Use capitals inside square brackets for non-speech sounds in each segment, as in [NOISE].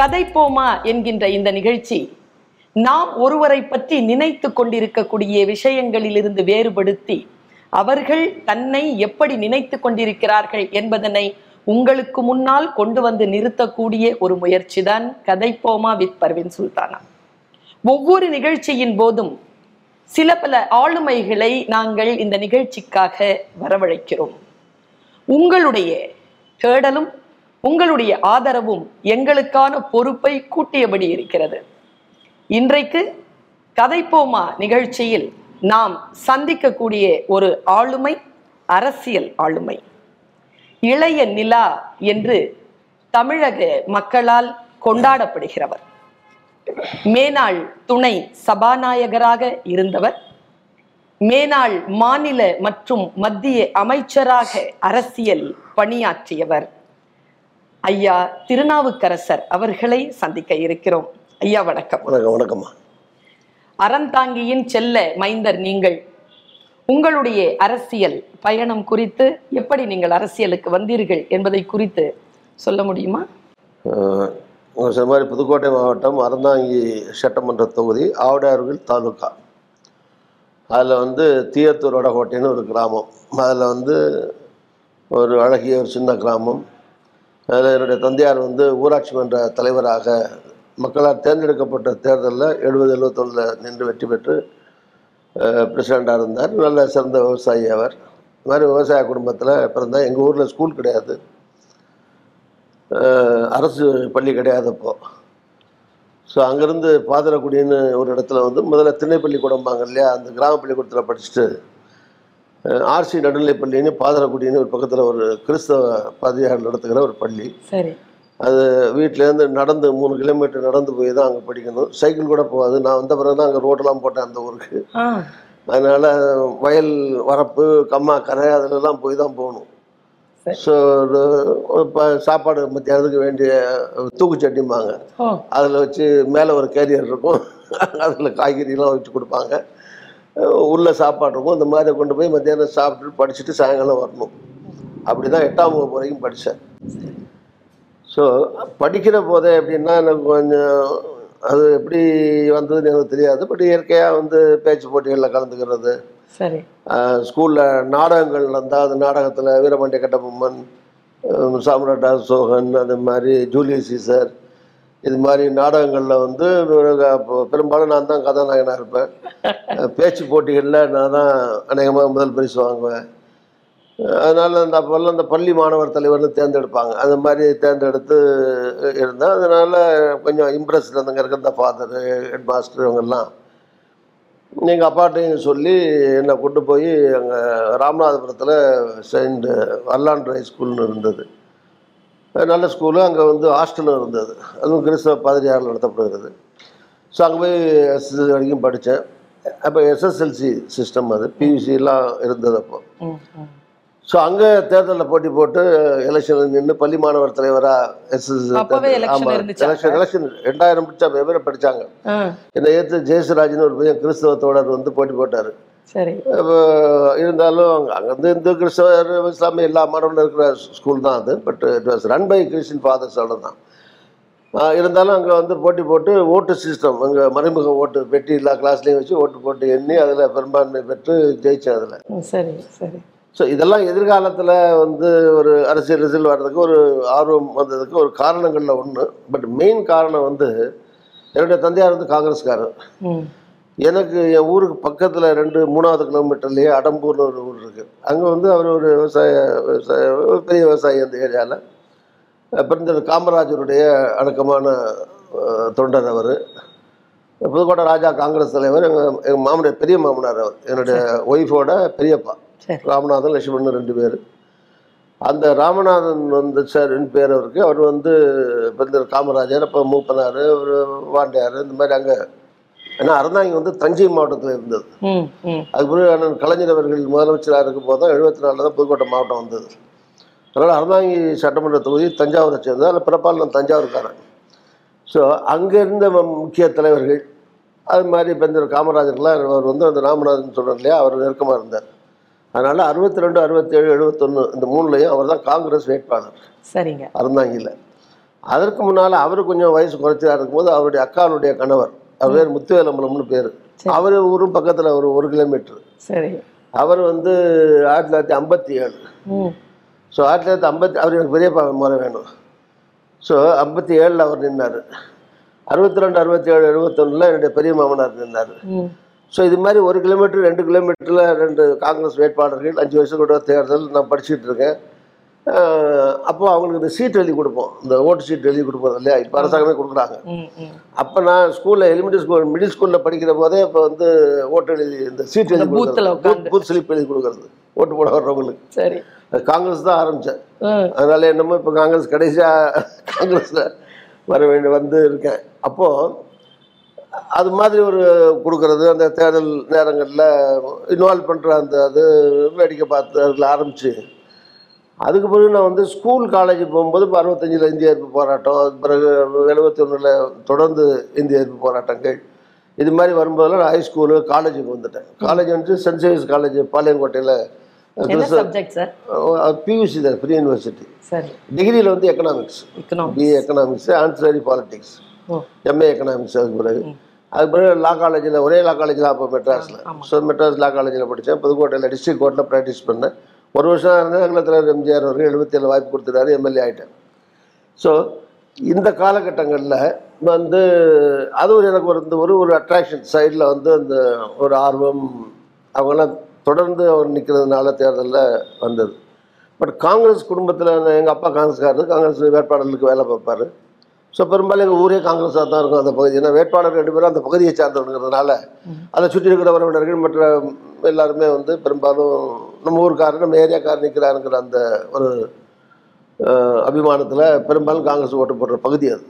கதைப்போமா என்கின்ற இந்த நிகழ்ச்சி. நாம் ஒருவரை பற்றி நினைத்து கொண்டிருக்கக்கூடிய விஷயங்களிலிருந்து வேறுபடுத்தி அவர்கள் தன்னை எப்படி நினைத்து கொண்டிருக்கிறார்கள் என்பதனை உங்களுக்கு முன்னால் கொண்டு வந்து நிறுத்தக்கூடிய ஒரு முயற்சிதான் கதைப்போமா வித் பர்வின் சுல்தானா. ஒவ்வொரு நிகழ்ச்சியின் போதும் சில பல ஆளுமைகளை நாங்கள் இந்த நிகழ்ச்சிக்காக வரவழைக்கிறோம். உங்களுடைய தேடலும் உங்களுடைய ஆதரவும் எங்களுக்கான பொறுப்பை கூட்டியபடி இருக்கிறது. இன்றைக்கு கதைப்போமா நிகழ்ச்சியில் நாம் சந்திக்கக்கூடிய ஒரு ஆளுமை அரசியல் ஆளுமை. இளைய நிலா என்று தமிழக மக்களால் கொண்டாடப்படுகிறவர். மேனாள் துணை சபாநாயகராக இருந்தவர். மேனாள் மாநில மற்றும் மத்திய அமைச்சராக அரசியல் பணியாற்றியவர். ஐயா திருநாவுக்கரசர் அவர்களை சந்திக்க இருக்கிறோம். ஐயா வணக்கம். வணக்கம் அறந்தாங்கியின் செல்ல மைந்தர் நீங்கள். உங்களுடைய அரசியல் பயணம் குறித்து எப்படி நீங்கள் அரசியலுக்கு வந்தீர்கள் என்பதை குறித்து சொல்ல முடியுமா? சொன்ன மாதிரி புதுக்கோட்டை மாவட்டம் அறந்தாங்கி சட்டமன்ற தொகுதி ஆவடார்கள் தாலுகா. அதில் வந்து தீயத்தூர் வடகோட்டைன்னு ஒரு கிராமம். அதில் வந்து ஒரு அழகிய ஒரு சின்ன கிராமம். என்னுடைய தந்தையார் வந்து ஊராட்சி மன்ற தலைவராக மக்களால் தேர்ந்தெடுக்கப்பட்ட தேர்தலில் எழுபது எழுபத்தொன்னில் நின்று வெற்றி பெற்று பிரசிடெண்ட்டாக இருந்தார். நல்ல சிறந்த விவசாயி அவர். இது மாதிரி விவசாய குடும்பத்தில் பிறந்தால் எங்கள் ஊரில் ஸ்கூல் கிடையாது. அரசு பள்ளி கிடையாது அப்போது ஸோ அங்கேருந்து பாதரக்குடின்னு ஒரு இடத்துல வந்து முதல்ல திண்ணை பள்ளிக்கூடம்பாங்க இல்லையா? அந்த கிராம பள்ளிக்கூடத்தில் படிச்சுட்டு ஆர்சி நடுநிலைப்பள்ளின்னு பாதரக்குடின்னு ஒரு பக்கத்தில் ஒரு கிறிஸ்தவ பாதியார் நடத்துகிற ஒரு பள்ளி. சரி. அது வீட்டிலேருந்து நடந்து மூணு கிலோமீட்டர் நடந்து போய் தான் அங்கே படிக்கணும். சைக்கிள் கூட போகாது. நான் வந்த பிறகு தான் அங்கே ரோடெல்லாம் போட்டேன் அந்த ஊருக்கு. அதனால் வயல் வரப்பு கம்மா கரை அதிலெல்லாம் போய் தான் போகணும். ஸோ இப்போ சாப்பாடு மத்தியானத்துக்கு வேண்டிய தூக்குச்சட்டிம்பாங்க ஓ. அதில் வச்சு மேலே ஒரு கேரியர் இருக்கும். அதில் காய்கறிலாம் வச்சு கொடுப்பாங்க. உள்ள சாப்பாடு இருக்கும். இந்த மாதிரி கொண்டு போய் மத்தியானம் சாப்பிட்டு படிச்சுட்டு சாயங்காலம் வரணும். அப்படி தான் எட்டாம் வகுப்பு வரைக்கும் படித்தேன் ஸோ படிக்கிற போதே எப்படின்னா எனக்கு கொஞ்சம் அது எப்படி வந்ததுன்னு எனக்கு தெரியாது. பட் இயற்கையாக வந்து பேச்சு போட்டிகளில் கலந்துக்கிறது. சரி. ஸ்கூலில் நாடகங்கள் நடந்தால் அந்த நாடகத்தில் வீரபாண்டிய கட்டபொம்மன் அஹ் சாம்ராட் அசோகன் அது மாதிரி ஜூலியஸ் சீசர் இது மாதிரி நாடகங்களில் வந்து பெரும்பாலும் நான் தான் கதாநாயகனாக இருப்பேன். [LAUGHS] பேச்சு போட்டிகளில் நான் தான் அநேகமாக முதல் பரிசு வாங்குவேன். அதனால் அந்த அப்போல்லாம் அந்த பள்ளி மாணவர் தலைவர்னு தேர்ந்தெடுப்பாங்க. அந்த மாதிரி தேர்ந்தெடுத்து இருந்தேன். அதனால் கொஞ்சம் இம்ப்ரெஸ் இருந்தவங்க இருக்க இந்த ஃபாதர் ஹெட் மாஸ்டர் இவங்கெல்லாம். எங்கள் அப்பாட்டையும் சொல்லி என்னை கொண்டு போய் அங்கே ராமநாதபுரத்தில் செயின்ட் வல்லாண்டு ஹை ஸ்கூல்னு இருந்தது. நல்ல ஸ்கூலு அங்கே வந்து ஹாஸ்டலும் இருந்தது. அதுவும் கிறிஸ்தவ பாதிரியார் நடத்தப்படுகிறது. ஸோ அங்கே போய் எஸ்எஸ்எல்சி வரைக்கும் படித்தேன். அப்போ எஸ்எஸ்எல்சி சிஸ்டம் அது பியூசிலாம் இருந்தது அப்போ. ம், ம். ஸோ அங்கே தேர்தலில் போட்டி போட்டு எலெக்ஷனில் நின்று பள்ளி மாணவர் தலைவராக election ஆமாம்? எலெக்ஷன் எலெக்ஷன் ரெண்டாயிரம் படித்தா பேர் படித்தாங்க என்னை ஏற்று ஜெயசுராஜ்னு ஒரு பையன் கிறிஸ்தவ தோழர் வந்து போட்டி போட்டார். சரி. இருந்தாலும் அங்கே அங்கேருந்து இந்து கிறிஸ்தவர் இஸ்லாமிய எல்லா மாணவர்களும் இருக்கிற ஸ்கூல் தான் அது. But it was run by Christian fathers ஆஹ் இருந்தாலும் அங்கே வந்து போட்டி போட்டு ஓட்டு சிஸ்டம் அங்கே மறைமுக ஓட்டு பெட்டி எல்லா கிளாஸ்லேயும் வச்சு ஓட்டு போட்டு எண்ணி அதில் பெரும்பான்மை பெற்று ஜெயித்தேன் அதில். சரி சரி. ஸோ இதெல்லாம் எதிர்காலத்தில் வந்து ஒரு அரசியல் ரிசல்ட் வர்றதுக்கு ஒரு ஆர்வம் வந்ததுக்கு ஒரு காரணங்களில் ஒன்று பட் மெயின் காரணம் வந்து என்னுடைய தந்தையார் வந்து காங்கிரஸ்காரர். எனக்கு என் ஊருக்கு பக்கத்தில் ரெண்டு மூணாவது கிலோமீட்டர்லேயே அடம்பூர்னு ஒரு ஊர் இருக்குது அங்கே வந்து அவர் ஒரு விவசாய விவசாய பெரிய விவசாயி அந்த ஏரியாவில் பிறந்தது காமராஜருடைய அடக்கமான தொண்டர் அவர். புதுக்கோட்டை ராஜா காங்கிரஸ் தலைவர் எங்கள் எங்கள் மாமனுடைய பெரிய மாமனார் அவர். என்னுடைய ஒய்ஃபோட பெரியப்பா. ராமநாதன் லட்சுமணன் ரெண்டு பேர். அந்த ராமநாதன் வந்து சார் ரெண்டு பேர் அவருக்கு. அவர் வந்து பிறந்தர் காமராஜர் அப்போ மூப்பனார் ஒரு வாண்டியார் இந்த மாதிரி அங்கே ஏன்னா அறந்தாங்கி வந்து தஞ்சை மாவட்டத்தில் இருந்தது. அதுக்கு பிறகு அண்ணன் கலைஞர் அவர்கள் முதலமைச்சராக இருக்கும் போது தான் எழுபத்தி நாலில் தான் புதுக்கோட்டை மாவட்டம் வந்தது. அதனால் அறந்தாங்கி சட்டமன்ற தொகுதி தஞ்சாவூரை சேர்ந்தது. அதில் பிறப்பால் நான் தஞ்சாவூர்காரன். ஸோ அங்கே இருந்த முக்கிய தலைவர்கள் அது மாதிரி பெருந்தர் காமராஜர்லாம் அவர் வந்து அந்த ராமநாதன் சொல்கிறார் இல்லையா அவர் நெருக்கமாக இருந்தார். அதனால் அறுபத்தி ரெண்டு அறுபத்தேழு எழுபத்தொன்று இந்த மூணுலையும் அவர் தான் காங்கிரஸ் வேட்பாளர். சரிங்க. அறந்தாங்கியில். அதற்கு முன்னால் அவர் கொஞ்சம் வயசு குறைச்சா இருக்கும்போது அவருடைய அக்காவுடைய கணவர் அவர் பேர் முத்துவேலம்பலம்னு பேர். அவர் ஊரும் பக்கத்தில் ஒரு ஒரு கிலோமீட்டர் சரி. அவர் வந்து ஆயிரத்தி தொள்ளாயிரத்தி ஐம்பத்தி ஏழு. ஸோ ஆயிரத்தி தொள்ளாயிரத்தி ஐம்பத்தி அவர் எனக்கு பெரியப்பா முறை வேணும். ஸோ ஐம்பத்தி ஏழில் அவர் நின்னார். அறுபத்தி ரெண்டு அறுபத்தி ஏழு எழுபத்தொன்னில் என்னுடைய பெரிய மாமனார் நின்னார். ஸோ இது மாதிரி ஒரு கிலோமீட்டர் ரெண்டு கிலோமீட்டரில் ரெண்டு காங்கிரஸ் வேட்பாளர்கள் அஞ்சு வருஷம் கூட தேர்தல் நான் படிச்சுட்டு இருக்கேன். அப்போ அவங்களுக்கு இந்த சீட் எழுதி கொடுப்போம். இந்த ஓட்டு சீட் எழுதி கொடுப்போம் இல்லையா? இப்போ அரசாங்கமே கொடுக்குறாங்க. அப்போ நான் ஸ்கூலில் எலிமெண்ட்ரி ஸ்கூல் மிடில் ஸ்கூலில் படிக்கிற போதே இப்போ வந்து ஓட்டு எழுதி இந்த சீட் எழுதி கொடுக்குறது. பூத் ஸ்லிப் எழுதி கொடுக்குறது. ஓட்டு போட வர்றவங்களுக்கு. சரி. காங்கிரஸ் தான் ஆரம்பித்தேன் அதனால என்னமோ இப்போ காங்கிரஸ் கடைசியாக [LAUGHS] காங்கிரஸில் வர வேண்டி வந்து இருக்கேன். அப்போது அது மாதிரி ஒரு கொடுக்கறது அந்த தேர்தல் நேரங்களில் இன்வால்வ் பண்ணுற அந்த அது வேடிக்கை பார்த்து அதில் ஆரம்பிச்சு அதுக்கு பிறகு நான் வந்து ஸ்கூல் காலேஜ் போகும்போது இப்போ அறுபத்தஞ்சில் இந்திய எதிர்ப்பு போராட்டம் அதுக்கு பிறகு எழுபத்தி ஒன்றில் தொடர்ந்து இந்திய எதிர்ப்பு போராட்டங்கள். இது மாதிரி வரும்போதெல்லாம் நான் ஹைஸ்கூலு காலேஜுக்கு வந்துட்டேன். காலேஜ் வந்து சென்ட் சேவியர்ஸ் காலேஜ் பாளையங்கோட்டையில் பியூசி தான் ப்ரீ யூனிவர்சிட்டி சரி. டிகிரியில் வந்து economics economic BA economics ancillary politics MA economics அதுக்கு பிறகு. அதுக்கு பிறகு லா காலேஜில் ஒரே லா. காலேஜில் அப்போ மெட்ராஸில் ஸோ மெட்ராஸ் லா காலேஜில் படித்தேன். புதுக்கோட்டையில் டிஸ்ட்ரிக்ட் கோர்ட்டில் ப்ராக்டிஸ் பண்ணேன். ஒரு வருஷம் இருந்தேன் அகிலத்தில் எம்ஜிஆர் அவர்கள் எழுபத்தேழு வாய்ப்பு கொடுத்துட்டாரு எம்எல்ஏ ஆகிட்டேன் ஸோ இந்த காலகட்டங்களில் வந்து அது ஒரு எனக்கு ஒரு இந்த ஒரு ஒரு அட்ராக்ஷன் சைடில் வந்து அந்த ஒரு ஆர்வம் அவங்கெல்லாம் தொடர்ந்து அவர் நிற்கிறதுனால தேர்தலில் வந்தது. பட் காங்கிரஸ் குடும்பத்தில் எங்கள் அப்பா காங்கிரஸ்காரர் காங்கிரஸ் வேட்பாளர்களுக்கு வேலை பார்ப்பார். ஸோ பெரும்பாலும் எங்கள் ஊரே காங்கிரஸாக தான் இருக்கும் அந்த பகுதி. ஏன்னா வேட்பாளர் ரெண்டு பேரும் அந்த பகுதியை சார்ந்தவங்கிறதுனால அதை சுற்றி இருக்கிற உறவினர்கள் மற்ற எல்லாருமே வந்து பெரும்பாலும் நம்ம ஊருக்காரர் நம்ம ஏரியாக்காரர் நிற்கிறாருங்கிற அந்த ஒரு அபிமானத்தில் பெரும்பாலும் காங்கிரஸ் ஓட்டு போடுற பகுதி அது.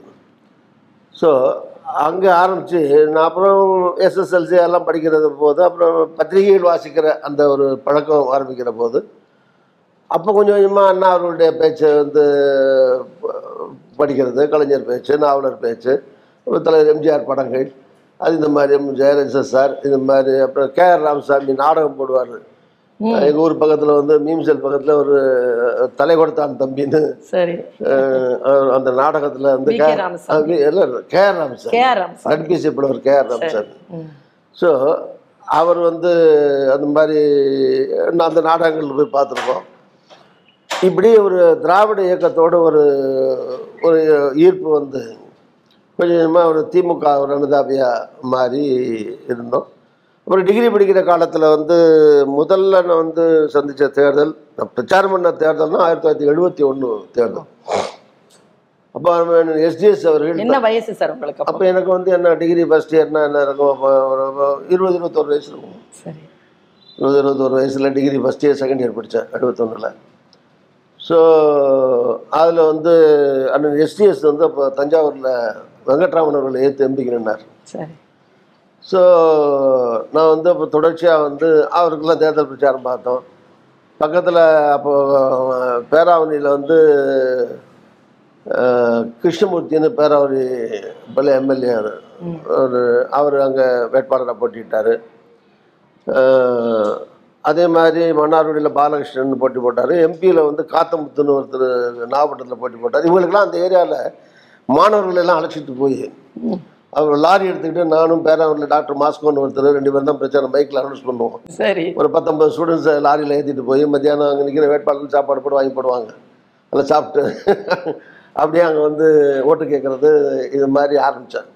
ஸோ அங்கே ஆரம்பித்து நான் அப்புறம் எஸ்எஸ்எல்சி எல்லாம் படிக்கிறது போது அப்புறம் பத்திரிகைகள் வாசிக்கிற அந்த ஒரு பழக்கம் ஆரம்பிக்கிற போது அப்போ கொஞ்சம் கொஞ்சமாக அண்ணா அவர்களுடைய பேச்சை வந்து ப- படிக்கிறது கலைஞர் பேச்சு நாவலர் பேச்சு தலைவர் எம்ஜிஆர் படங்கள் அது இந்த மாதிரி எம் ஜெயலலிதா சார் இந்த மாதிரி அப்புறம் கே ஆர் ராமசாமி நாடகம் போடுவார். எங்கள் ஊர் பக்கத்தில் வந்து மீம்சல் பக்கத்தில் ஒரு தலை கொடுத்தான் தம்பின்னு. சரி. அந்த நாடகத்தில் வந்து. இல்லை கே ஆர் ராமசாமி. நட்பீசை புலவர் கே ஆர் ராமசாமி. ஸோ அவர் வந்து அந்த மாதிரி அந்த நாடகங்கள் போய் பார்த்துருக்கோம். இப்படி ஒரு திராவிட இயக்கத்தோட ஒரு ஒரு ஈர்ப்பு வந்து கொஞ்சம் கொஞ்சமாக ஒரு திமுக ஒரு அனுதாபியாக மாறி இருந்தோம். அப்புறம் டிகிரி படிக்கிற காலத்தில் வந்து முதல்ல நான் வந்து சந்தித்த தேர்தல் நான் பிரச்சாரம் பண்ண தேர்தல்னா ஆயிரத்தி தொள்ளாயிரத்தி எழுபத்தி ஒன்று தேர்தல். அப்போ எஸ்டிஎஸ் அவர்கள் என்ன வயசு சார் உங்களுக்கு அப்போ? எனக்கு வந்து என்ன டிகிரி ஃபஸ்ட் இயர்னா என்ன இருக்கும்? இருபது இருபத்தொரு வயசு இருக்கும். சரி. இருபது இருபத்தொரு வயசில் degree first year second year படித்தேன் எழுபத்தொன்னில் ஸோ அதில் வந்து அண்ணன் எஸ்டிஎஸ் வந்து அப்போ தஞ்சாவூரில் வெங்கட்ராமன் அவர்களை ஏற்று எம்பிக்கிறார் சரி. ஸோ நான் வந்து அப்போ தொடர்ச்சியாக வந்து அவருக்கெல்லாம் தேர்தல் பிரச்சாரம் பார்த்தோம். பக்கத்தில் அப்போ பேராவணியில் வந்து கிருஷ்ணமூர்த்தின்னு பேராவணி பழைய எம்எல்ஏ ஒரு அவர் அங்கே வேட்பாளராக போட்டிட்டார் அதே மாதிரி மன்னார்குடியில் பாலகிருஷ்ணன் போட்டி போட்டார். எம்பியில் வந்து காத்தமுத்துன்னு ஒருத்தர் நாகப்பட்டினத்தில் போட்டி போட்டார். இவங்களுக்கெல்லாம் அந்த ஏரியாவில் மாணவர்கள் எல்லாம் அழைச்சிட்டு போய் அவர் லாரி எடுத்துக்கிட்டு நானும் பேராவூரில் டாக்டர் மாஸ்கோன்னு ஒருத்தர் ரெண்டு பேரும் தான் பிரச்சனை பைக்கில் அனௌன்ஸ் பண்ணுவோம். சரி. ஒரு பத்தொன்பது ஸ்டூடெண்ட்ஸை லாரியில் ஏற்றிட்டு போய் மத்தியானம் அங்கே நிற்கிற வேட்பாளர்கள் சாப்பாடு போட்டு வாங்கி போடுவாங்க. அதில் சாப்பிட்டு அப்படியே அங்கே வந்து ஓட்டு கேட்குறது இது மாதிரி ஆரம்பித்தேன்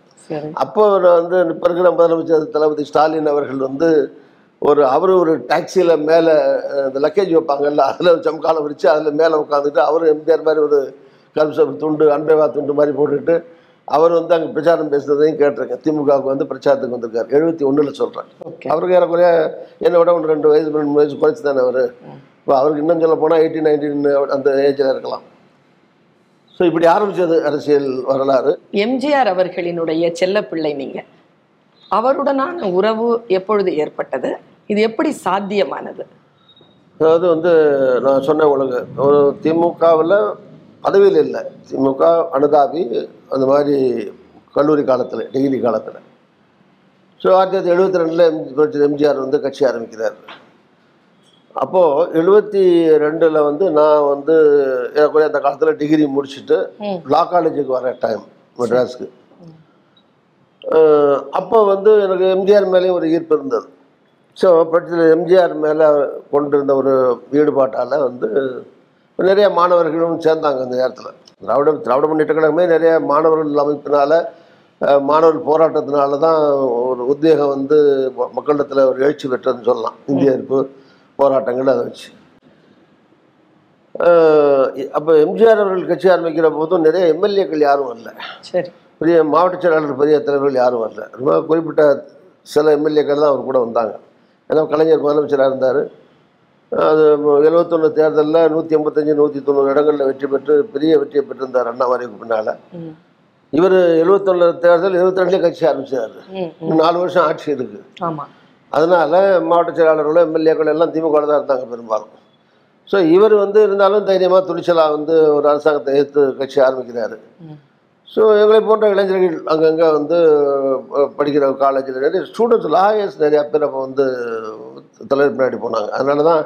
அப்போ நான் வந்து இப்போ இருக்கிற முதலமைச்சர் தளபதி ஸ்டாலின் அவர்கள் வந்து ஒரு அவர் ஒரு டாக்ஸியில் மேலே இந்த லக்கேஜ் வைப்பாங்கல்ல அதில் சம்காலம் விரித்து அதில் மேலே உட்காந்துட்டு அவர் எம்ஜிஆர் மாதிரி ஒரு கல்சப் துண்டு அன்பேவா துண்டு மாதிரி போட்டுக்கிட்டு அவர் வந்து அங்கே பிரச்சாரம் பேசுனதையும் கேட்டிருக்கேன் திமுகவுக்கு வந்து பிரச்சாரத்துக்கு வந்திருக்காரு. எழுபத்தி ஒன்றில் சொல்கிறேன் அவருக்கு ஏறக்குறைய என்னை விட ஒன்று ரெண்டு வயசு ரெண்டு வயசு குறைச்சி தானே அவர் இப்போ அவருக்கு இன்னும் சொல்ல போனால் எயிட்டீன் நைன்டீன் அந்த ஏஜில் இருக்கலாம். ஸோ இப்படி ஆரம்பித்தது அரசியல் வரலாறு. எம்ஜிஆர் அவர்களினுடைய செல்லப்பிள்ளை நீங்க. அவருடனான உறவு எப்பொழுது ஏற்பட்டது? இது எப்படி சாத்தியமானது? அதாவது வந்து நான் சொன்னேன் உங்களுக்கு ஒரு திமுகவில் பதவியில் இல்லை. திமுக அனுதாபி அந்த மாதிரி கல்லூரி காலத்தில் டிகிரி காலத்தில். ஸோ ஆயிரத்தி தொள்ளாயிரத்தி எழுபத்தி ரெண்டில் எம்ஜிஆர் வந்து கட்சி ஆரம்பிக்கிறார். அப்போது எழுபத்தி ரெண்டில் வந்து நான் வந்து ஏறக்குறைய அந்த காலத்தில் டிகிரி முடிச்சுட்டு. லா காலேஜுக்கு வர டைம் மெட்ராஸ்க்கு. அப்போ வந்து எனக்கு எம்ஜிஆர் மேலேயும் ஒரு ஈர்ப்பு இருந்தது. ஸோ பட்சத்தில் எம்ஜிஆர் மேலே கொண்டிருந்த ஒரு ஈடுபாட்டால் வந்து நிறைய மாணவர்களும் சேர்ந்தாங்க அந்த நேரத்தில். திராவிட திராவிட முன்னேற்ற கழகமே நிறைய மாணவர்கள் அமைப்பினால மாணவர் போராட்டத்தினால தான் ஒரு உத்வேகம் வந்து மக்களிடத்தில் ஒரு எழுச்சி பெற்றதுன்னு சொல்லலாம். இந்திய எதிர்ப்பு போராட்டங்கள் அதை வச்சு. அப்போ எம்ஜிஆர் அவர்கள் கட்சி ஆரம்பிக்கிற போதும் நிறைய எம்எல்ஏக்கள் யாரும் வரல. சரி. பெரிய மாவட்ட செயலாளர் பெரிய தலைவர்கள் யாரும் வரல. ரொம்ப குறிப்பிட்ட சில எம்எல்ஏக்கள் தான் அவர் கூட வந்தாங்க. ஏன்னா கலைஞர் முதலமைச்சராக இருந்தார். அது எழுபத்தொன்று தேர்தலில் நூற்றி எண்பத்தஞ்சு நூற்றி தொண்ணூறு இடங்களில் வெற்றி பெற்று பெரிய வெற்றியை பெற்றிருந்தார் அண்ணா மறைவுக்கு பின்னால். இவர் எழுபத்தொன்று தேர்தல் எழுபத்தி ரெண்டுலேயே கட்சி ஆரம்பிச்சார். நாலு வருஷம் ஆட்சி இருக்குது ஆமா. அதனால மாவட்ட செயலாளர்களும் எம்எல்ஏக்கள் எல்லாம் திமுக தான் இருந்தாங்க பெரும்பாலும். ஸோ இவர் வந்து இருந்தாலும் தைரியமாக துணிச்சலாக வந்து ஒரு அரசாங்கத்தை எதிர்த்து கட்சி ஆரம்பிக்கிறாரு. ஸோ எங்களை போன்ற இளைஞர்கள் அங்கங்கே வந்து படிக்கிற காலேஜில் நிறைய ஸ்டூடெண்ட்ஸ் லாயர்ஸ் நிறையா பேர் அப்போ வந்து தலைவர் பின்னாடி போனாங்க. அதனால தான்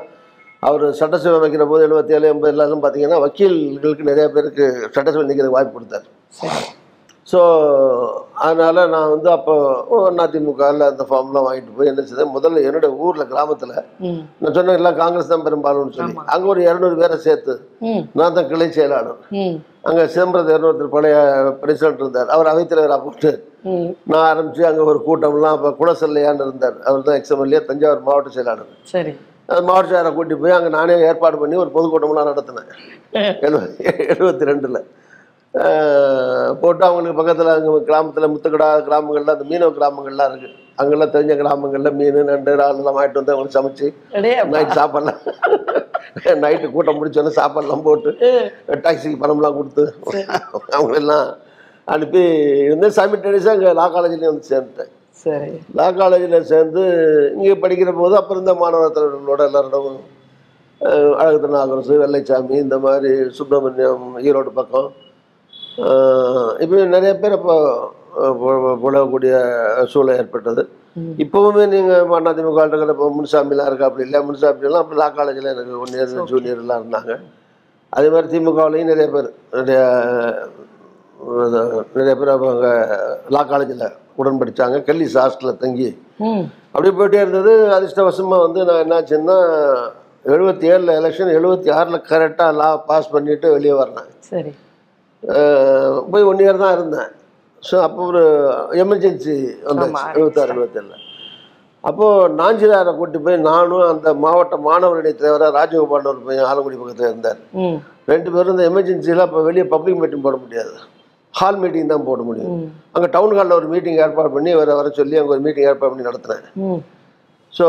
அவர் சட்டசபை வைக்கிற போது எழுபத்தி ஏழு எண்பது எல்லாரும் பார்த்தீங்கன்னா வக்கீல்களுக்கு நிறைய பேருக்கு சட்டசபை நிற்கிறதுக்கு வாய்ப்பு கொடுத்தாரு. ஸோ அதனால் நான் வந்து அப்போ அதிமுகவில் அந்த ஃபார்ம்லாம் வாங்கிட்டு போய் என்ன செய்தேன்? முதல்ல என்னோட ஊரில் கிராமத்தில் நான் சொன்ன எல்லாம் காங்கிரஸ் தான் பெரும்பாலும்னு சொல்லி. அங்கே ஒரு இரநூறு பேரை சேர்த்து நான் தான் கிளை செயலாளர். அங்கே சிதம்பரத்தில் ஒருத்தர் பழைய பிரசிடண்ட் இருந்தார். அவர் அவைத்தலைவராக போட்டு நான் ஆரம்பித்து அங்கே ஒரு கூட்டம்லாம் அப்போ குலசல்லையான்னு இருந்தார். அவர் தான் எக்ஸ்எம்எல்ஏ தஞ்சாவூர் மாவட்ட செயலாளர். சரி. மாவட்ட செயலரை கூட்டி போய் அங்கே நானே ஏற்பாடு பண்ணி ஒரு பொதுக்கூட்டம்லாம் நடத்தினேன். [LAUGHS] எழுபது எழுபத்தி ரெண்டில் போட்டு அவங்களுக்கு பக்கத்தில் அங்கே கிராமத்தில் முத்துக்கடா கிராமங்கள்லாம் அந்த மீனவ கிராமங்கள்லாம் இருக்குது அங்கெல்லாம் தெரிஞ்ச கிராமங்களில் மீன் நண்டு இறால்லாம் வாங்கிட்டு வந்து அவங்களுக்கு சமைச்சு அடே நைட் சாப்பாடுலாம். [LAUGHS] நைட்டு கூட்டம் முடிச்சோன்னே சாப்பாடுலாம் போட்டு டாக்ஸிக்கு பணம்லாம் கொடுத்து அவங்களெல்லாம் அனுப்பி இருந்தேன். சைமில்டேனியஸாக அங்கே லா காலேஜ்லேயும் வந்து சேர்ந்துட்டேன். சரி. லா காலேஜில் சேர்ந்து இங்கே படிக்கிற போது அப்போ இருந்த மாணவர் தலைவர்களோட எல்லாரோடும் அஹ், அழகு திருநாகரசு வெள்ளைச்சாமி இந்த மாதிரி சுப்பிரமணியம் ஈரோடு பக்கம். இப்போ நிறைய பேர் இப்போ புலகக்கூடிய சூழல் ஏற்பட்டது. இப்போவுமே நீங்கள் அதிமுக இருக்கிற இப்போ முன்சாமிலாம் இருக்கா? அப்படி இல்லை. முன்சாமிலாம் அப்போ லா காலேஜில் எனக்கு ஒன் இயர் ஜூனியர்லாம் இருந்தாங்க. அதே மாதிரி திமுகவிலையும் நிறைய பேர் நிறைய நிறைய பேர் அப்போ அங்கே லா காலேஜில் உடன் படித்தாங்க கெல்லிஸ் ஹாஸ்டலில் தங்கி. ம். அப்படியே போயிட்டே இருந்தது. அதிர்ஷ்டவசமாக வந்து நான் என்னாச்சுன்னா எழுபத்தி ஏழில் எலெக்ஷன் எழுபத்தி ஆறில் கரெக்டாக லா பாஸ் பண்ணிவிட்டு வெளியே வரேன் சரி. போய் ஒன் இயர் தான் இருந்தேன். ஸோ அப்போ ஒரு எமர்ஜென்சி வந்தாச்சு. எழுபத்தாறு எழுபத்தேழில் அப்போது நாஞ்சிலாரை கூட்டி போய் நானும் அந்த மாவட்ட மாணவருடைய தலைவராக ராஜகோபால் ஒரு பையன் ஆலங்குடி பக்கத்தில் இருந்தார். ரெண்டு பேரும் இந்த எமர்ஜென்சியில் அப்போ வெளியே பப்ளிக் மீட்டிங் போட முடியாது. ஹால் மீட்டிங் தான் போட முடியும். அங்கே டவுன் ஹாலில் ஒரு மீட்டிங் ஏற்பாடு பண்ணி வர வர சொல்லி அங்கே ஒரு மீட்டிங் ஏற்பாடு பண்ணி நடத்தினேன் ஸோ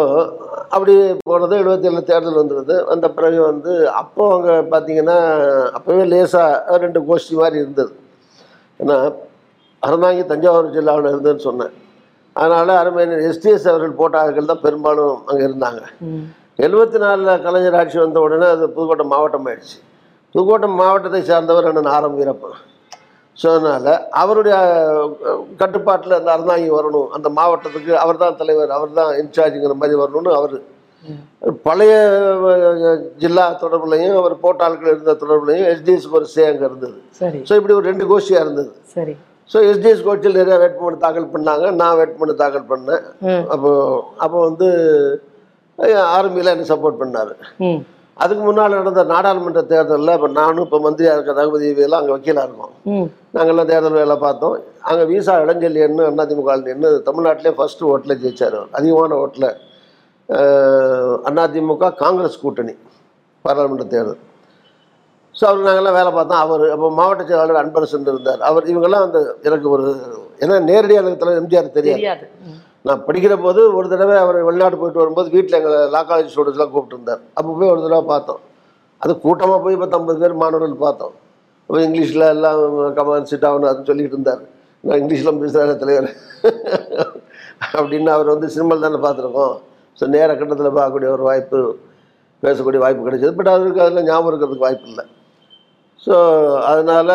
அப்படி போனது எழுபத்தி ஏழு தேர்தல் வந்துடுது வந்த பிறகு வந்து அப்போ அங்கே பார்த்தீங்கன்னா அப்போவே லேசாக ரெண்டு கோஷ்டி மாதிரி இருந்தது. ஏன்னா அறந்தாங்கி தஞ்சாவூர் ஜில்லாவில் இருந்ததுன்னு சொன்னேன். அதனால் அருமையான எஸ்டிஎஸ் அவர்கள் போட்ட ஆட்கள் தான் பெரும்பாலும் அங்கே இருந்தாங்க. எழுபத்தி நாலில் கலைஞர் ஆட்சி வந்த உடனே அது புதுக்கோட்டை மாவட்டம் ஆயிடுச்சு. புதுக்கோட்டை மாவட்டத்தை சார்ந்தவர் அண்ணன் ஆரம் வீரப்பன். ஸோ அதனால் அவருடைய கட்டுப்பாட்டில் அந்த அறந்தாங்கி வரணும். அந்த மாவட்டத்துக்கு அவர் தான் தலைவர் அவர் தான் இன்சார்ஜுங்கிற மாதிரி வரணும்னு அவர். பழைய ஜில்லா தொடர்புலையும் அவர் போட்ட ஆட்கள் இருந்த தொடர்புலையும் எஸ்டிஎஸ் ஒரு சே அங்கே இருந்தது. ஸோ இப்படி ஒரு ரெண்டு கோஷ்டியாக இருந்தது. சரி. ஸோ எஸ்டிஎஸ் கோச்சில் நிறைய வேட்புமனு தாக்கல் பண்ணாங்க. நான் வேட்புமனு தாக்கல் பண்ணேன். அப்போ அப்போ வந்து ஆர்மியில் என்ன சப்போர்ட் பண்ணார். அதுக்கு முன்னால் நடந்த நாடாளுமன்ற தேர்தலில் இப்போ நானும் இப்போ மந்திரியாக இருக்க ரகுபதி எல்லாம் அங்கே வக்கீலாக இருக்கோம். நாங்கள்லாம் தேர்தல் வேலை பார்த்தோம். அங்கே வீசா இளஞ்செல்லி என்ன அதிமுக என்ன தமிழ்நாட்டிலே ஃபஸ்ட்டு ஓட்டில் ஜெயிச்சார் அவர். அதிகமான ஓட்டில் அதிமுக காங்கிரஸ் கூட்டணி பாராளுமன்ற தேர்தல். ஸோ அவர் நாங்கள்லாம் வேலை பார்த்தோம். அவர் அப்போ மாவட்ட செயலாளர் அன்பரசன் இருந்தார். அவர் இவங்கெல்லாம் அந்த எனக்கு ஒரு ஏன்னா நேரடியாக எனக்கு தலைவர் எம்ஜிஆர் தெரியாது. நான் படிக்கிற போது ஒரு தடவை அவர் வெளிநாடு போயிட்டு வரும்போது வீட்டில் எங்களை லா காலேஜ் ஸ்டூடெண்ட்ஸ்லாம் கூப்பிட்டுருந்தார். அப்போ போய் ஒரு தடவை பார்த்தோம். அது கூட்டமாக போய் பத்தொம்பது பேர் மாணவர்கள் பார்த்தோம். அப்போ இங்கிலீஷில் எல்லாம் கமான் சிட் ஆகணும் அதுன்னு சொல்லிக்கிட்டு இருந்தார். நான் இங்கிலீஷ்லாம் பேசுகிறேன் தலைவர். அப்படின்னு அவர் வந்து சினிமாவில் தானே பார்த்துருக்கோம். ஸோ நேர கட்டத்தில் பார்க்கக்கூடிய ஒரு வாய்ப்பு பேசக்கூடிய வாய்ப்பு கிடைச்சது. பட் அவருக்கு அதில் ஞாபகம் இருக்கிறதுக்கு வாய்ப்பு இல்லை. ஸோ அதனால்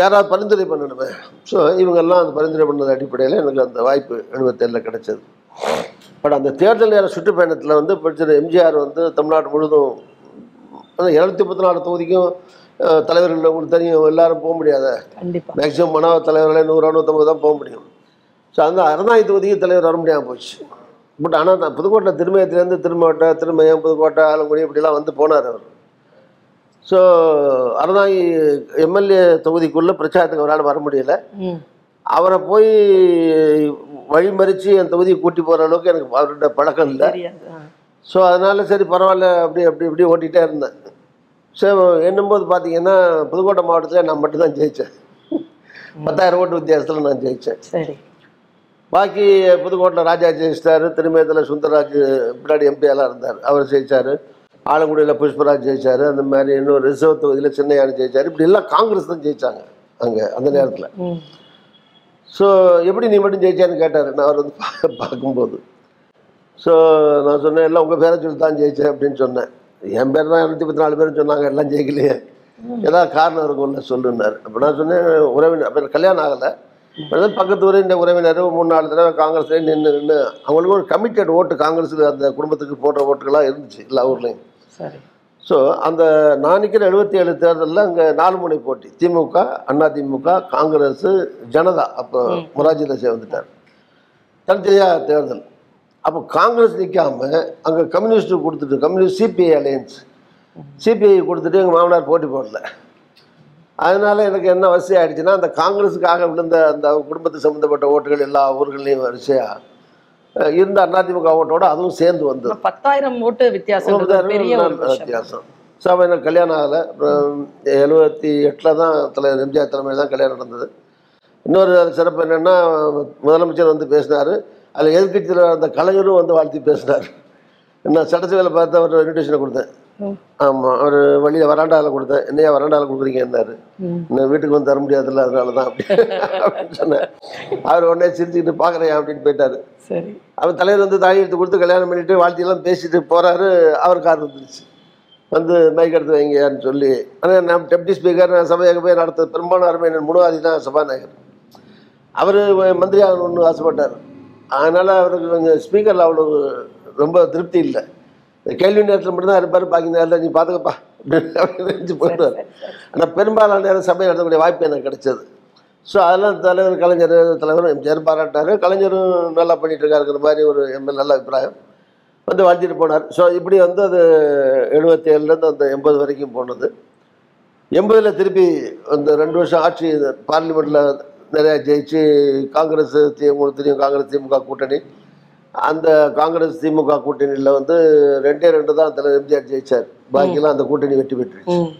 யாராவது பரிந்துரை பண்ணணுமே. ஸோ இவங்கெல்லாம் அந்த பரிந்துரை பண்ணது அடிப்படையில் எனக்கு அந்த வாய்ப்பு எழுபத்தேழில் கிடைச்சது. பட் அந்த தேர்தல் நேர சுற்றுப்பயணத்தில் வந்து பிரச்சனை எம்ஜிஆர் வந்து தமிழ்நாடு முழுதும் இரநூத்தி முப்பத்தி நாலு தொகுதிக்கும் தலைவர்கள் உங்களுக்கு தெரியும் எல்லாரும் போக முடியாத. மேக்சிமம் மாணவ தலைவர்களே நூறு நூற்றம்பது தான் போக முடியும். ஸோ அந்த அறநாய் தொகுதிக்கு தலைவர் வர முடியாமல் போச்சு. பட் ஆனால் நான் புதுக்கோட்டை திருமயத்துலேருந்து திருமாவட்டை திருமயம் புதுக்கோட்டை ஆலங்குடி இப்படிலாம் வந்து போனார் அவர். ஸோ அறநாய் எம்எல்ஏ தொகுதிக்குள்ளே பிரச்சாரத்துக்கு அவரால் வர முடியல. அவரை போய் வழிமறித்து என் தொகுதியை கூட்டி போகிற அளவுக்கு எனக்கு அவர்கிட்ட பழக்கம் இல்லை. ஸோ அதனால சரி பரவாயில்ல அப்படி அப்படி இப்படி ஓட்டிகிட்டே இருந்தேன். ஸோ என்னும்போது பார்த்தீங்கன்னா புதுக்கோட்டை மாவட்டத்தில் நான் மட்டும்தான் ஜெயித்தேன் பத்தாயிரம் ஓட்டு வித்தியாசத்தில் நான் ஜெயித்தேன் சரி. பாக்கி புதுக்கோட்டையில் ராஜா ஜெயிச்சிட்டாரு திருமயத்தில் சுந்தரராஜ் பின்னாடி எம்பியெல்லாம் இருந்தார். அவர் ஜெயிச்சார். ஆலங்குடியில் புஷ்பராஜ் ஜெயிச்சார் அந்த மாதிரி இன்னொரு ரிசர்வ் தொகுதியில் சின்னையானு ஜெயிச்சார். இப்படி எல்லாம் காங்கிரஸ் தான் ஜெயிச்சாங்க அங்கே அந்த நேரத்தில். ஸோ எப்படி நீ மட்டும் ஜெயிச்சான்னு கேட்டார். நான் அவர் வந்து பார்க்கும்போது. ஸோ நான் சொன்னேன் எல்லாம் உங்கள் பேரை சொல்லி தான் ஜெயிச்சேன் அப்படின்னு சொன்னேன். என் பேர் தான் இரநூத்தி பத்தி நாலு பேரும் சொன்னாங்க எல்லாம் ஜெயிக்கலையே. ஏதாவது காரணம் இருக்கும்ல சொல்லுன்னார். அப்போ நான் சொன்னேன் உறவினர் அப்போ கல்யாணம் ஆகலை. அதாவது பக்கத்து ஊரில் இந்த உறவினர் மூணு நாலு தடவை காங்கிரஸ்லேயே நின்று நின்று அவங்களுக்கு ஒரு கமிட்டட் ஓட்டு காங்கிரஸுக்கு அந்த குடும்பத்துக்கு போடுற ஓட்டுகளாக இருந்துச்சு எல்லா ஊர்லேயும். சரி. ஸோ அந்த நான் நிற்கிற எழுபத்தி ஏழு தேர்தலில் அங்கே நாலு முனை போட்டி. திமுக அண்ணா திமுக காங்கிரஸ் ஜனதா. அப்போ மொராஜி தேசாய் வந்துட்டார். தனித்தனியாக தேர்தல். அப்போ காங்கிரஸ் நிற்காம அங்கே கம்யூனிஸ்ட் கொடுத்துட்டு கம்யூனிஸ்ட் சிபிஐ அலையன்ஸ். சிபிஐ கொடுத்துட்டு எங்கள் மாமனார் போட்டி போடல. அதனால எனக்கு என்ன வசதி ஆயிடுச்சுன்னா அந்த காங்கிரஸுக்காக விழுந்த அந்த குடும்பத்துக்கு சம்மந்தப்பட்ட ஓட்டுகள் எல்லா ஊர்கள்லையும் வரிசையாக இருந்த அதிமுக ஓட்டோட அதுவும் சேர்ந்து வந்தது. பத்தாயிரம் ஓட்டு வித்தியாசம் வித்தியாசம். எனக்கு கல்யாணம் ஆகலை. எழுபத்தி எட்டில் தான் தலைவர் எம்ஜிஆர் தலைமையில் தான் கல்யாணம் நடந்தது. இன்னொரு சிறப்பு என்னென்னா முதலமைச்சர் வந்து பேசினார். அதில் எதிர்க்கட்சியில் அந்த கலைஞரும் வந்து வாழ்த்தி பேசினார். நான் சட்டசபையில் பார்த்து அவர் இன்விடேஷனை கொடுத்தேன். ஆமாம் அவர் வழியில் வராண்டாவில் கொடுத்தேன். என்னையா வராண்டாவில் கொடுக்குறீங்கன்னாரு. இன்னும் வீட்டுக்கு வந்து தர முடியாதுல்ல அதனால தான் அப்படி அப்படின்னு சொன்னேன். அவர் உடனே சிரிச்சுக்கிட்டு பார்க்குறேன் அப்படின்னு போயிட்டார். சரி. அவர் தலைவர் வந்து தாலி எடுத்து கொடுத்து கல்யாணம் பண்ணிட்டு வாழ்த்தியெல்லாம் பேசிட்டு போறாரு. அவர் கார் வந்துருச்சு. வந்து மைக் எடுத்து வைங்கன்னு சொல்லி. ஆனால் நான் டெப்டி ஸ்பீக்கர் நான் சபையாக போய் நடத்த பெரும்பாலும் அருமையின் முனுவாதி தான் சபாநாயகர். அவர் மந்திரி ஆகணும்னு ஆசைப்பட்டார். அதனால் அவருக்கு கொஞ்சம் ஸ்பீக்கரில் அவ்வளோ ரொம்ப திருப்தி இல்லை. கேள்வி நேரத்தில் மட்டும்தான் இருப்பார் பாக்கி நேரத்தில் நீ பார்த்துக்கப்பா அப்படின்னு போயிடுவார். ஆனால் பெரும்பாலான நேரம் சபை நடத்தக்கூடிய வாய்ப்பு எனக்கு கிடைச்சது. ஸோ அதெல்லாம் தலைவர் கலைஞர் தலைவரும் எம்ஜிஆர் பாராட்டாரு கலைஞரும் நல்லா பண்ணிட்டு இருக்காருங்கிற மாதிரி ஒரு எம்எல் நல்ல அபிப்பிராயம். வந்து வாழ்த்திட்டு போனார். ஸோ இப்படி வந்து அது எழுபத்தி ஏழுலேருந்து அந்த எண்பது வரைக்கும் போனது. எண்பதில் திருப்பி அந்த ரெண்டு வருஷம் ஆட்சி பார்லிமெண்ட்டில் நிறையா ஜெயிச்சு காங்கிரஸ் தி உங்களுக்கு தெரியும் காங்கிரஸ் திமுக கூட்டணி அந்த காங்கிரஸ் திமுக கூட்டணியில் வந்து ரெண்டே ரெண்டு தான் தலைவர் எம்ஜிஆர் ஜெயிச்சார். பாக்கியெல்லாம் அந்த கூட்டணி வெற்றி பெற்றுச்சு. ம்.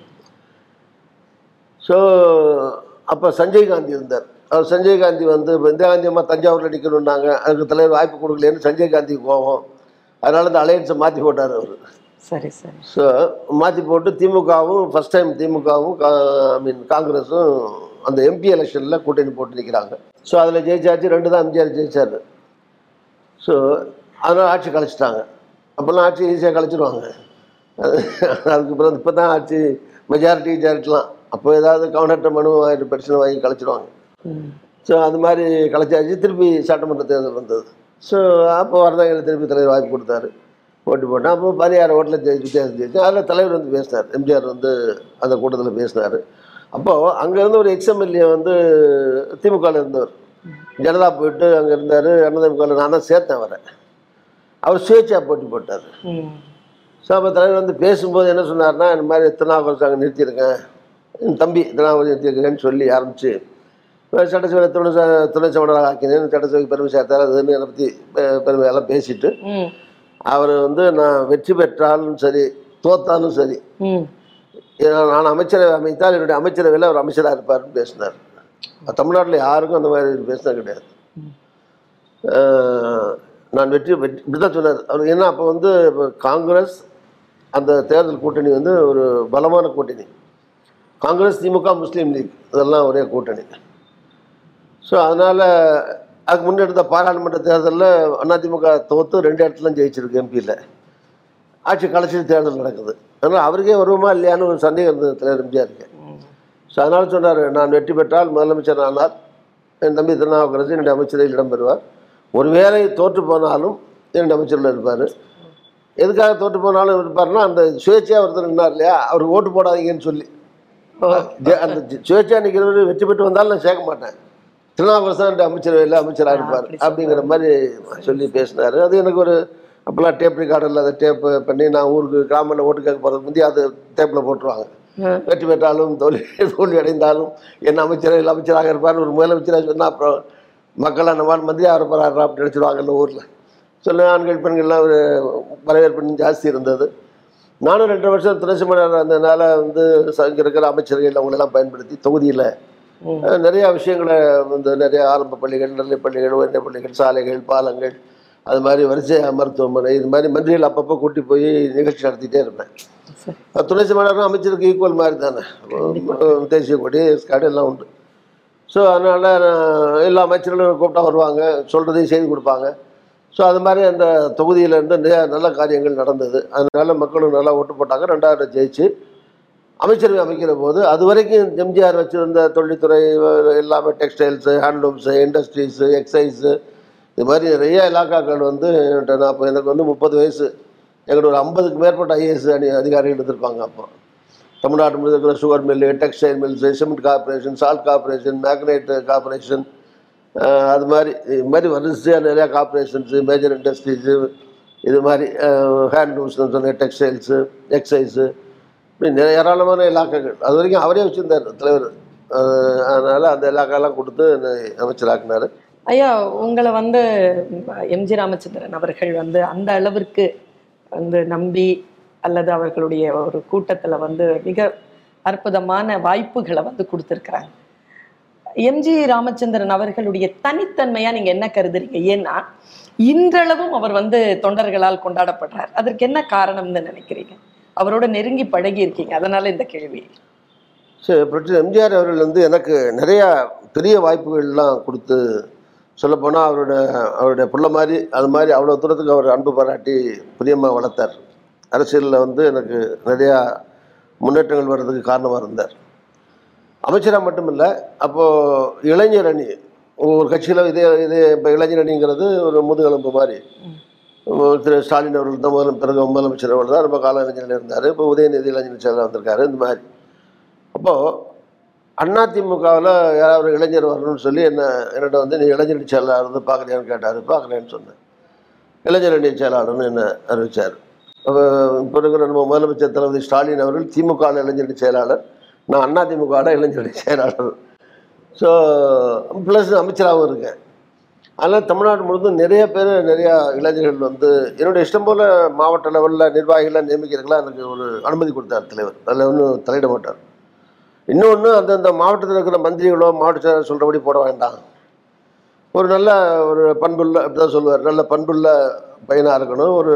ஸோ அப்போ சஞ்சய் காந்தி இருந்தார் அவர் சஞ்சய் காந்தி வந்து இப்போ இந்திரா காந்தி அம்மா தஞ்சாவூரில் நிற்கணுன்னாங்க அதுக்கு தலைவர் வாய்ப்பு கொடுக்கலன்னு சஞ்சய் காந்தி கோவம் அதனால இந்த அலையன்ஸை மாற்றி போட்டார் அவர். சரி சரி. ஸோ மாற்றி போட்டு திமுகவும் ஃபஸ்ட் டைம் திமுகவும் ஐ மீன் காங்கிரஸும் அந்த எம்பி எலெக்ஷனில் கூட்டணி போட்டு நிற்கிறாங்க ஸோ அதில் ஜெயிச்சாச்சு ரெண்டு தான் எம்ஜிஆர் ஜெயிச்சார். ஸோ அதனால் ஆட்சி கலைச்சிட்டாங்க. அப்போல்லாம் ஆட்சி ஈஸியாக கலைச்சிருவாங்க. அது அதுக்கு பிறகு இப்போ தான் ஆட்சி மெஜாரிட்டி மெஜாரிட்டிலாம் அப்போ ஏதாவது கவுண்டர்ட்ட மனு வாங்கிட்டு பிரச்சனை வாங்கி கலைச்சிருவாங்க. ம். ஸோ அது மாதிரி கலைச்சாச்சு. திருப்பி சட்டமன்ற தேர்தல் வந்தது. ஸோ அப்போ வரதாங்க திருப்பி தலைவர் வாய்ப்பு கொடுத்தாரு. போட்டி போட்டேன் அப்போ பதினாறு ஓட்டில் ஜெயிச்சு வித்தியாசம் ஜெயிச்சு அதில் தலைவர் வந்து பேசினார். எம்ஜிஆர் வந்து அந்த கூட்டத்தில் பேசினார். அப்போது அங்கேருந்து ஒரு எக்ஸ்எம்எல்ஏ வந்து திமுகவில் இருந்தவர். ஜனதா போயிட்டு அங்கே இருந்தார் அண்ணாதிமுகவில் நான் தான் சேர்த்தேன் அவரை. அவர் சுயேட்சா போட்டி போட்டார். அப்போ தலைவர் வந்து பேசும்போது என்ன சொன்னார்னா இந்த மாதிரி திருநாவுக்கரசு அங்கே நிறுத்தியிருக்கேன் என் தம்பி திருநாவுக்கரசு நிறுத்தியிருக்கேன்னு சொல்லி ஆரம்பிச்சு சட்டசபையில் துணை துணை சமணராக ஆக்கினேன் சட்டசபைக்கு பெருமை சேர்த்தார் அதுன்னு என்னை பற்றி பெருமையெல்லாம் பேசிட்டு அவர் வந்து நான் வெற்றி பெற்றாலும் சரி தோத்தாலும் சரி நான் அமைச்சரவை அமைத்தால் என்னுடைய அமைச்சரவையில் அவர் அமைச்சராக இருப்பார்னு பேசினார். தமிழ்நாட்டில் யாருக்கும் அந்த மாதிரி பேசினா கிடையாது. நான் வெற்றி வெற்றி இப்படி தான் சொன்னார். அவர் என்ன அப்போ வந்து இப்ப காங்கிரஸ் அந்த தேர்தல் கூட்டணி வந்து ஒரு பலமான கூட்டணி. காங்கிரஸ் திமுக முஸ்லீம் லீக். இதெல்லாம் ஒரே கூட்டணி. ஸோ அதனால் அதுக்கு முன்னே எடுத்த பாராளுமன்ற தேர்தலில் அதிமுக தோற்று ரெண்டு இடத்துல ஜெயிச்சிருக்கு எம்பியில் ஆட்சி கலைச்சி தேர்தல் நடக்குது. அதனால் அவருக்கே வருவோமா இல்லையான்னு ஒரு சந்தேகம் இருந்தது தலைவர் எம்ஜிஆருக்கு. ஸோ அதனால் சொன்னார் நான் வெற்றி பெற்றால் முதலமைச்சர் ஆனால் என் தம்பி திருநாவுக்கரசு என்னுடைய அமைச்சரையில் இடம்பெறுவார். ஒருவேளை தோற்று போனாலும் இரண்டு அமைச்சர்கள் இருப்பார். எதுக்காக தோற்று போனாலும் இருப்பாருன்னா அந்த சுயேட்சையாக ஒருத்தர் நின்னார் இல்லையா அவருக்கு ஓட்டு போடாதீங்கன்னு சொல்லி. அந்த சுயேட்சா நிற்கிறவர் வெற்றி பெற்று வந்தாலும் நான் சேர்க்க மாட்டேன். திருநாவுக்கரசன் அமைச்சரவையில் அமைச்சராக இருப்பார் அப்படி அப்படிங்கிற மாதிரி சொல்லி பேசினார். அது எனக்கு ஒரு அப்போல்லாம் டேப் ரெக்கார்டில் அதை டேப் பண்ணி நான் ஊருக்கு கிராமத்தில் ஓட்டு கேட்க போகிறது முந்தைய அது டேப்பில் போட்டுருவாங்க. வெற்றி பெற்றாலும் தோல்வி [LAUGHS] தோல்வி அடைந்தாலும் என்ன அமைச்சரவையில் அமைச்சராக இருப்பார் ஒரு முதலமைச்சராக சொன்னால் அப்புறம் மக்கள் அந்த மாதிரி மந்திரி ஆகிற போகிறாரா அப்படின்னு நினச்சிருவாங்கல்ல ஊரில். சொல்ல ஆண்கள் பெண்கள்லாம் ஒரு வரவேற்பு ஜாஸ்தி இருந்தது. நானும் ரெண்டு வருஷம் துணை மன்னர் இருந்ததுனால வந்து இங்க இருக்கிற அமைச்சர்கள் அவங்களெல்லாம் பயன்படுத்தி தொகுதியில். நிறைய விஷயங்களை வந்து நிறைய ஆரம்ப பள்ளிகள் நிலை பள்ளிகள் உயர்நிலை பள்ளிகள் சாலைகள் பாலங்கள் அது மாதிரி வரிசை மருத்துவமனை இது மாதிரி மந்திரிகள் அப்பப்போ கூட்டி போய் நிகழ்ச்சி நடத்திட்டே இருப்பேன். துணை செயலாளரும் அமைச்சருக்கு ஈக்குவல் மாதிரி தானே தேசிய கொடி ஸ்காடு எல்லாம் உண்டு. ஸோ அதனால் எல்லா அமைச்சர்களும் கூப்பிட்டா வருவாங்க சொல்கிறதையும் செய்து கொடுப்பாங்க. ஸோ அது மாதிரி அந்த தொகுதியில இருந்து நிறைய நல்ல காரியங்கள் நடந்தது. அதனால மக்களும் நல்லா ஓட்டு போட்டாங்க. ரெண்டாயிரம் ஜெயிச்சு அமைச்சரவை அமைக்கிற போது அது வரைக்கும் எம்ஜிஆர் வச்சுருந்த தொழில்துறை எல்லாமே டெக்ஸ்டைல்ஸு ஹேண்ட்லூம்ஸு இண்டஸ்ட்ரீஸு எக்ஸைஸு இது மாதிரி நிறைய இலாக்காக்கள் வந்து நான் அப்போ எனக்கு வந்து முப்பது வயசு. எங்கிட்ட ஒரு ஐம்பதுக்கு மேற்பட்ட ஐஏஎஸ் அணி அதிகாரிகள் எடுத்திருப்பாங்க அப்போ. தமிழ்நாடு முழுவதும் இருக்கிற sugar mill textile mills cement corporation salt corporation magnesite corporation அது மாதிரி இது மாதிரி வரிசையாக நிறையா கார்பரேஷன்ஸு மேஜர் இண்டஸ்ட்ரீஸு இது மாதிரி ஹேண்ட்லூம்ஸ் சொன்ன டெக்ஸ்டைல்ஸு எக்ஸைஸு இப்படி நிறைய ஏராளமான இலாக்காக்கள். அது வரைக்கும் அவரே வச்சுருந்தார் தலைவர். அதனால் அந்த இலாக்காலாம் கொடுத்து அமைச்சராக்குனார் அமைச்சராக்குனாரு. ஐயா உங்களை வந்து எம்ஜி ராமச்சந்திரன் அவர்கள் வந்து அந்த அளவிற்கு வந்து நம்பி அல்லது அவர்களுடைய ஒரு கூட்டத்தில் வந்து மிக அற்புதமான வாய்ப்புகளை வந்து கொடுத்துருக்குறாங்க. எம்ஜி ராமச்சந்திரன் அவர்களுடைய தனித்தன்மையாக நீங்கள் என்ன கருதுறீங்க? ஏன்னா இன்றளவும் அவர் வந்து தொண்டர்களால் கொண்டாடப்படுறார். அதற்கு என்ன காரணம்னு நினைக்கிறீங்க? அவரோட நெருங்கி பழகி இருக்கீங்க. அதனால இந்த கேள்வி. சரி புரட்சி எம்ஜிஆர் அவர்கள் வந்து எனக்கு நிறையா பெரிய வாய்ப்புகள்லாம் கொடுத்து சொல்லப்போனால் அவரோட அவருடைய புள்ள மாதிரி அது மாதிரி அவ்வளோ தூரத்துக்கு அவர் அன்பு பாராட்டி பிரியமாக வளர்த்தார். அரசியலில் வந்து எனக்கு நிறையா முன்னேற்றங்கள் வர்றதுக்கு காரணமாக இருந்தார். அமைச்சராக மட்டும் இல்லை அப்போது இளைஞர் அணி ஒரு கட்சியில் இதே இதே இப்போ இளைஞர் அணிங்கிறது ஒரு முதுகெலும்பு மாதிரி. திரு ஸ்டாலின் அவர்கள் தான் முதல் பிறகு முதலமைச்சர் அவர்கள் தான் ரொம்ப கால இளைஞரில் இருந்தார். இப்போ உதயநிதி இளைஞர் செயலாளர் வந்திருக்காரு இந்த மாதிரி. அப்போது அதிமுகவில் யாராவது இளைஞர் வரணும்னு சொல்லி என்ன என்னோட வந்து நீ இளைஞரணி செயலாளர் வந்து பார்க்குறியான்னு கேட்டார். பார்க்குறேன்னு சொன்னேன். இளைஞரணி செயலாளர்னு என்ன அறிவித்தார் இப்போ இருக்கிற நம்ம முதலமைச்சர் தளபதி ஸ்டாலின் அவர்கள் திமுக இளைஞரணி செயலாளர். நான் அதிமுக இளைஞரணி செயலாளர். ஸோ ப்ளஸ் அமைச்சராகவும் இருக்கேன். அதனால் தமிழ்நாடு முழுவதும் நிறைய பேர் நிறையா இளைஞர்கள் வந்து என்னுடைய இஷ்டம் போல் மாவட்ட லெவலில் நிர்வாகிகளாக நியமிக்கிறதுக்கெல்லாம் எனக்கு ஒரு அனுமதி கொடுத்தார் தலைவர். அதில் ஒன்றும் தலையிட மாட்டார். இன்னொன்று அந்தந்த மாவட்டத்தில் இருக்கிற மந்திரிகளோ மாவட்ட செயலர் சொல்கிறபடி போட வேண்டாம். ஒரு நல்ல ஒரு பண்புள்ள அப்படிதான் சொல்லுவார் நல்ல பண்புள்ள பையனாக இருக்கணும். ஒரு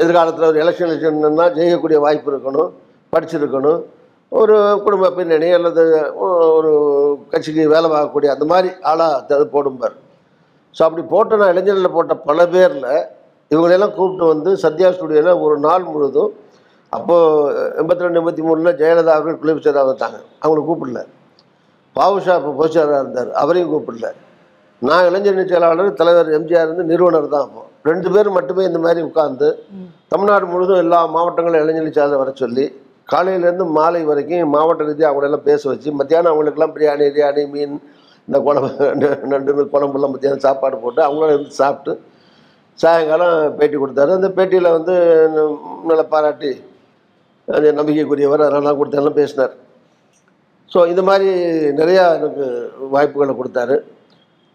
எதிர்காலத்தில் ஒரு எலெக்ஷன் எலெக்ஷன்னா ஜெயிக்கக்கூடிய வாய்ப்பு இருக்கணும் படிச்சிருக்கணும். ஒரு குடும்ப பின்னணி அல்லது ஒரு கட்சிக்கு வேலை பார்க்கக்கூடிய அந்த மாதிரி ஆளாக போடும்பார். ஸோ அப்படி போட்ட நான் இளைஞர்களில் போட்ட பல பேரில் இவங்களெல்லாம் கூப்பிட்டு வந்து சத்யா ஸ்டுடியோவில் ஒரு நாள் முழுதும் அப்போது எண்பத்தி ரெண்டு எண்பத்தி மூணில் ஜெயலலிதா அவர்கள் குளிர்ச்சராக வந்தாங்க. அவங்கள கூப்பிடல. பாவுஷா இப்போ பொதுச்செயலாளராக இருந்தார். அவரையும் கூப்பிடல. நான் இளைஞர் செயலாளர் தலைவர் எம்ஜிஆர் வந்து நிறுவனர் தான் அப்போ. ரெண்டு பேரும் மட்டுமே இந்த மாதிரி உட்கார்ந்து தமிழ்நாடு முழுவதும் எல்லா மாவட்டங்களும் இளைஞர் செயலாளர் வர சொல்லி காலையிலேருந்து மாலை வரைக்கும் மாவட்ட ரீதியாக அவங்களெல்லாம் பேச வச்சு மத்தியானம் அவங்களுக்கெல்லாம் பிரியாணி பிரியாணி மீன் இந்த குழம்பு நண்டு குழம்புலாம் மத்தியானம் சாப்பாடு போட்டு அவங்களும் இருந்து சாப்பிட்டு சாயங்காலம் பேட்டி கொடுத்தாரு. அந்த பேட்டியில் வந்து நல்ல பாராட்டி அது நம்பிக்கைக்குரியவர் அதெல்லாம் கொடுத்தெல்லாம் பேசினார். ஸோ இந்த மாதிரி நிறையா எனக்கு வாய்ப்புகளை கொடுத்தாரு.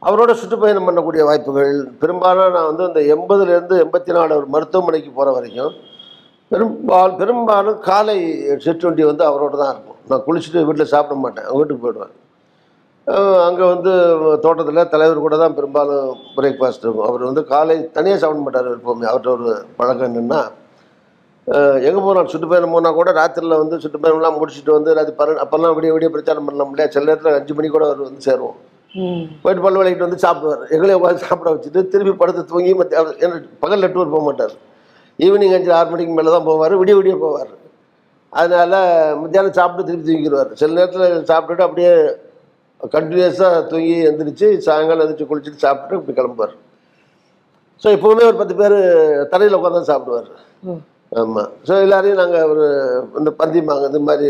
அவரோட சுற்றுப்பயணம் பண்ணக்கூடிய வாய்ப்புகள் பெரும்பாலும் நான் வந்து இந்த எண்பதுலேருந்து எண்பத்தி நாலு ஒரு மருத்துவமனைக்கு போகிற வரைக்கும் பெரும்பாலும் பெரும்பாலும் காலை சிற்றுண்டி வந்து அவரோட தான் இருக்கும். நான் குளிச்சுட்டு வீட்டில் சாப்பிட மாட்டேன் வீட்டுக்கு போயிடுவேன். அங்கே வந்து தோட்டத்தில் தலைவர் கூட தான் பெரும்பாலும் பிரேக்ஃபாஸ்ட் இருக்கும். அவர் வந்து காலை தனியாக சாப்பிட மாட்டார் எப்போவுமே அவர்கிட்ட ஒரு பழக்கம் என்னென்னா எங்கே போனால் சுற்றுப்பயணம் போனால் கூட ராத்திரியில் வந்து சுற்றுப்பயணம்லாம் முடிச்சுட்டு வந்து ராத்திரி பர அப்போல்லாம் விடிய விடிய பிரச்சாரம் பண்ணலாம் இல்லையா? சில நேரத்தில் அஞ்சு மணி கூட அவர் வந்து சேருவோம். போயிட்டு பல் விளக்கிட்டு வந்து சாப்பிடுவார். எங்களே உட்காந்து சாப்பிட வச்சுட்டு திருப்பி படுத்து தூங்கி மத்திய பகலில் டூர் போக மாட்டார். ஈவினிங் அஞ்சு ஆறு மணிக்கு மேலே தான் போவார். விடிய விடிய போவார். அதனால் மத்தியானம் சாப்பிட்டு திருப்பி தூங்கிடுவார் சில நேரத்தில் சாப்பிட்டுட்டு அப்படியே கண்டினியூஸாக தூங்கி எந்திரிச்சு சாயங்காலம் எந்திரிச்சு குளிச்சுட்டு சாப்பிட்டு இப்படி கிளம்புவார். ஸோ எப்போவுமே ஒரு பத்து பேர் தரையில் உட்காந்து சாப்பிடுவார். ஆமாம் ஸோ எல்லாரையும் நாங்கள் ஒரு இந்த பந்திமாங்க இந்த மாதிரி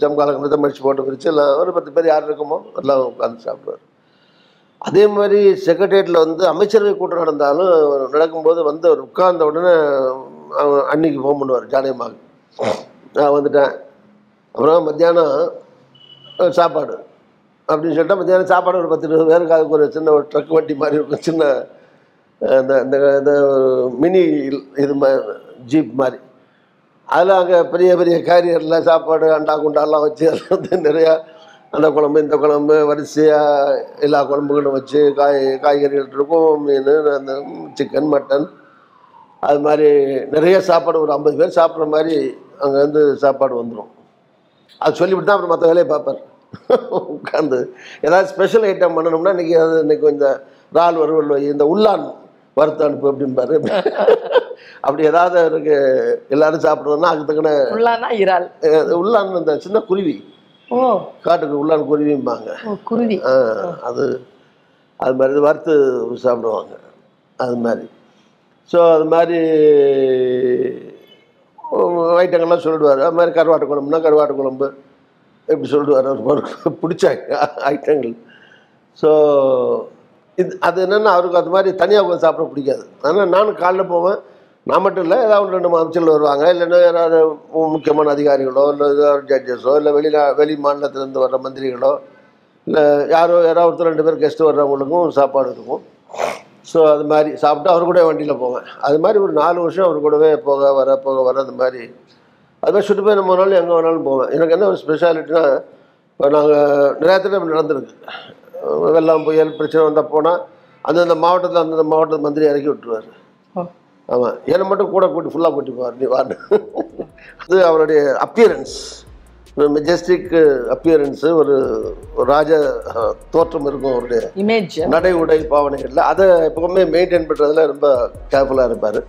ஜம்காலங்க மடிச்சு போட்டு பிரித்து எல்லாம் ஒரு பத்து பேர் யார் இருக்குமோ எல்லாம் உட்காந்து சாப்பிடுவார். அதே மாதிரி செக்ரட்டேரியட்டில் வந்து அமைச்சரவை கூட்டம் நடந்தாலும் நடக்கும்போது வந்து அவர் உட்கார்ந்த உடனே அவன் அன்னைக்கு ஃபோன் பண்ணுவார் ஜானியமாக நான் வந்துட்டேன். அப்புறம் மத்தியானம் சாப்பாடு. அப்படின்னு சொல்லிட்டு மத்தியானம் சாப்பாடு ஒரு பத்து இருபது பேருக்கு அதுக்கு ஒரு சின்ன ஒரு ட்ரக் வண்டி மாதிரி இருக்கும் சின்ன அந்த இந்த இந்த மினி இது மாதிரி ஜீப் மாதிரி. அதில் அங்கே பெரிய பெரிய கேரியரில் சாப்பாடு அண்டா குண்டாலாம் வச்சு அதில் வந்து நிறையா அந்த குழம்பு இந்த குழம்பு வரிசையாக எல்லா குழம்புகளும் வச்சு காய் காய்கறிகள் இருக்கும் மீன் அந்த சிக்கன் மட்டன் அது மாதிரி நிறைய சாப்பாடு ஒரு ஐம்பது பேர் சாப்பிட்ற மாதிரி அங்கே வந்து சாப்பாடு வந்துடும் அது சொல்லிவிட்டு தான் அப்புறம் மற்ற வேலையை பார்ப்பார். உட்காந்து ஏதாவது ஸ்பெஷல் ஐட்டம் பண்ணணும்னா இன்றைக்கி அது இன்னைக்கு இந்த இறால் வறுவல் வை இந்த உள்ளான் வறுத்து அனுப்பு அப்படிம்பாரு. அப்படி ஏதாவது அவருக்கு எல்லாரும் சாப்பிடுவோம்னா அதுக்கு தக்கன உள்ளானா இறால். உள்ளான் இந்த சின்ன குருவி. ஓ. காட்டுக்கு உள்ளான் குருவிம்பாங்க. குருவி. அது அது மாதிரி வறுத்து சாப்பிடுவாங்க. அது மாதிரி. ஸோ அது மாதிரி ஐட்டங்கள்லாம் சொல்லிடுவார். அது மாதிரி கருவாட்டு குழம்புனா கருவாட்டு குழம்பு. எப்படி சொல்லிடுவார்? அவருக்கு பிடிச்ச ஐட்டங்கள். ஸோ இது அது என்னென்னா அவருக்கு அது மாதிரி தனியாக உட்காந்து சாப்பிட பிடிக்காது. அதனால் நானும் காலைல போவேன். நான் மட்டும் இல்லை ஏதாவது ஒரு ரெண்டு அமைச்சர்கள் வருவாங்க. இல்லைன்னா யாராவது முக்கியமான அதிகாரிகளோ இல்லை ஏதாவது ஜட்ஜஸோ இல்லை வெளிநா வெளி மாநிலத்திலேருந்து வர்ற மந்திரிகளோ இல்லை யாரோ யாராவது ஒருத்தர் ரெண்டு பேர் கெஸ்ட்டு வர்றவங்களுக்கும் சாப்பாடு இருக்கும். ஸோ அது மாதிரி சாப்பிட்டு அவர் கூட வண்டியில் போவேன். அது மாதிரி ஒரு நாலு வருஷம் அவர் கூடவே போக வர போக வர அந்த மாதிரி. அது மாதிரி சுட்டு போய் நம்ம வேணாலும் எங்கே வேணாலும் போவேன். எனக்கு என்ன ஒரு ஸ்பெஷாலிட்டினா இப்போ நாங்கள் நிறையா தடவை நடந்திருக்கு. வெள்ளம் புயல் பிரச்சனை வந்தால் போனால் அந்தந்த மாவட்டத்தில் அந்தந்த மாவட்டத்து மந்திரி இறக்கி விட்டுருவார். ஆமாம் என்னை மட்டும் கூட கூட்டி ஃபுல்லாக கூட்டி போவார். நீ வான்னு. அது அவருடைய அப்பியரன்ஸ் மெஜஸ்டிக் அப்பியரன்ஸு ஒரு ஒரு ராஜ தோற்றம் இருக்கும் அவருடைய இமேஜ் நடை உடை பாவனைகளில். அதை எப்பவுமே மெயின்டைன் பண்ணுறதுல ரொம்ப கேர்ஃபுல்லாக இருப்பார்.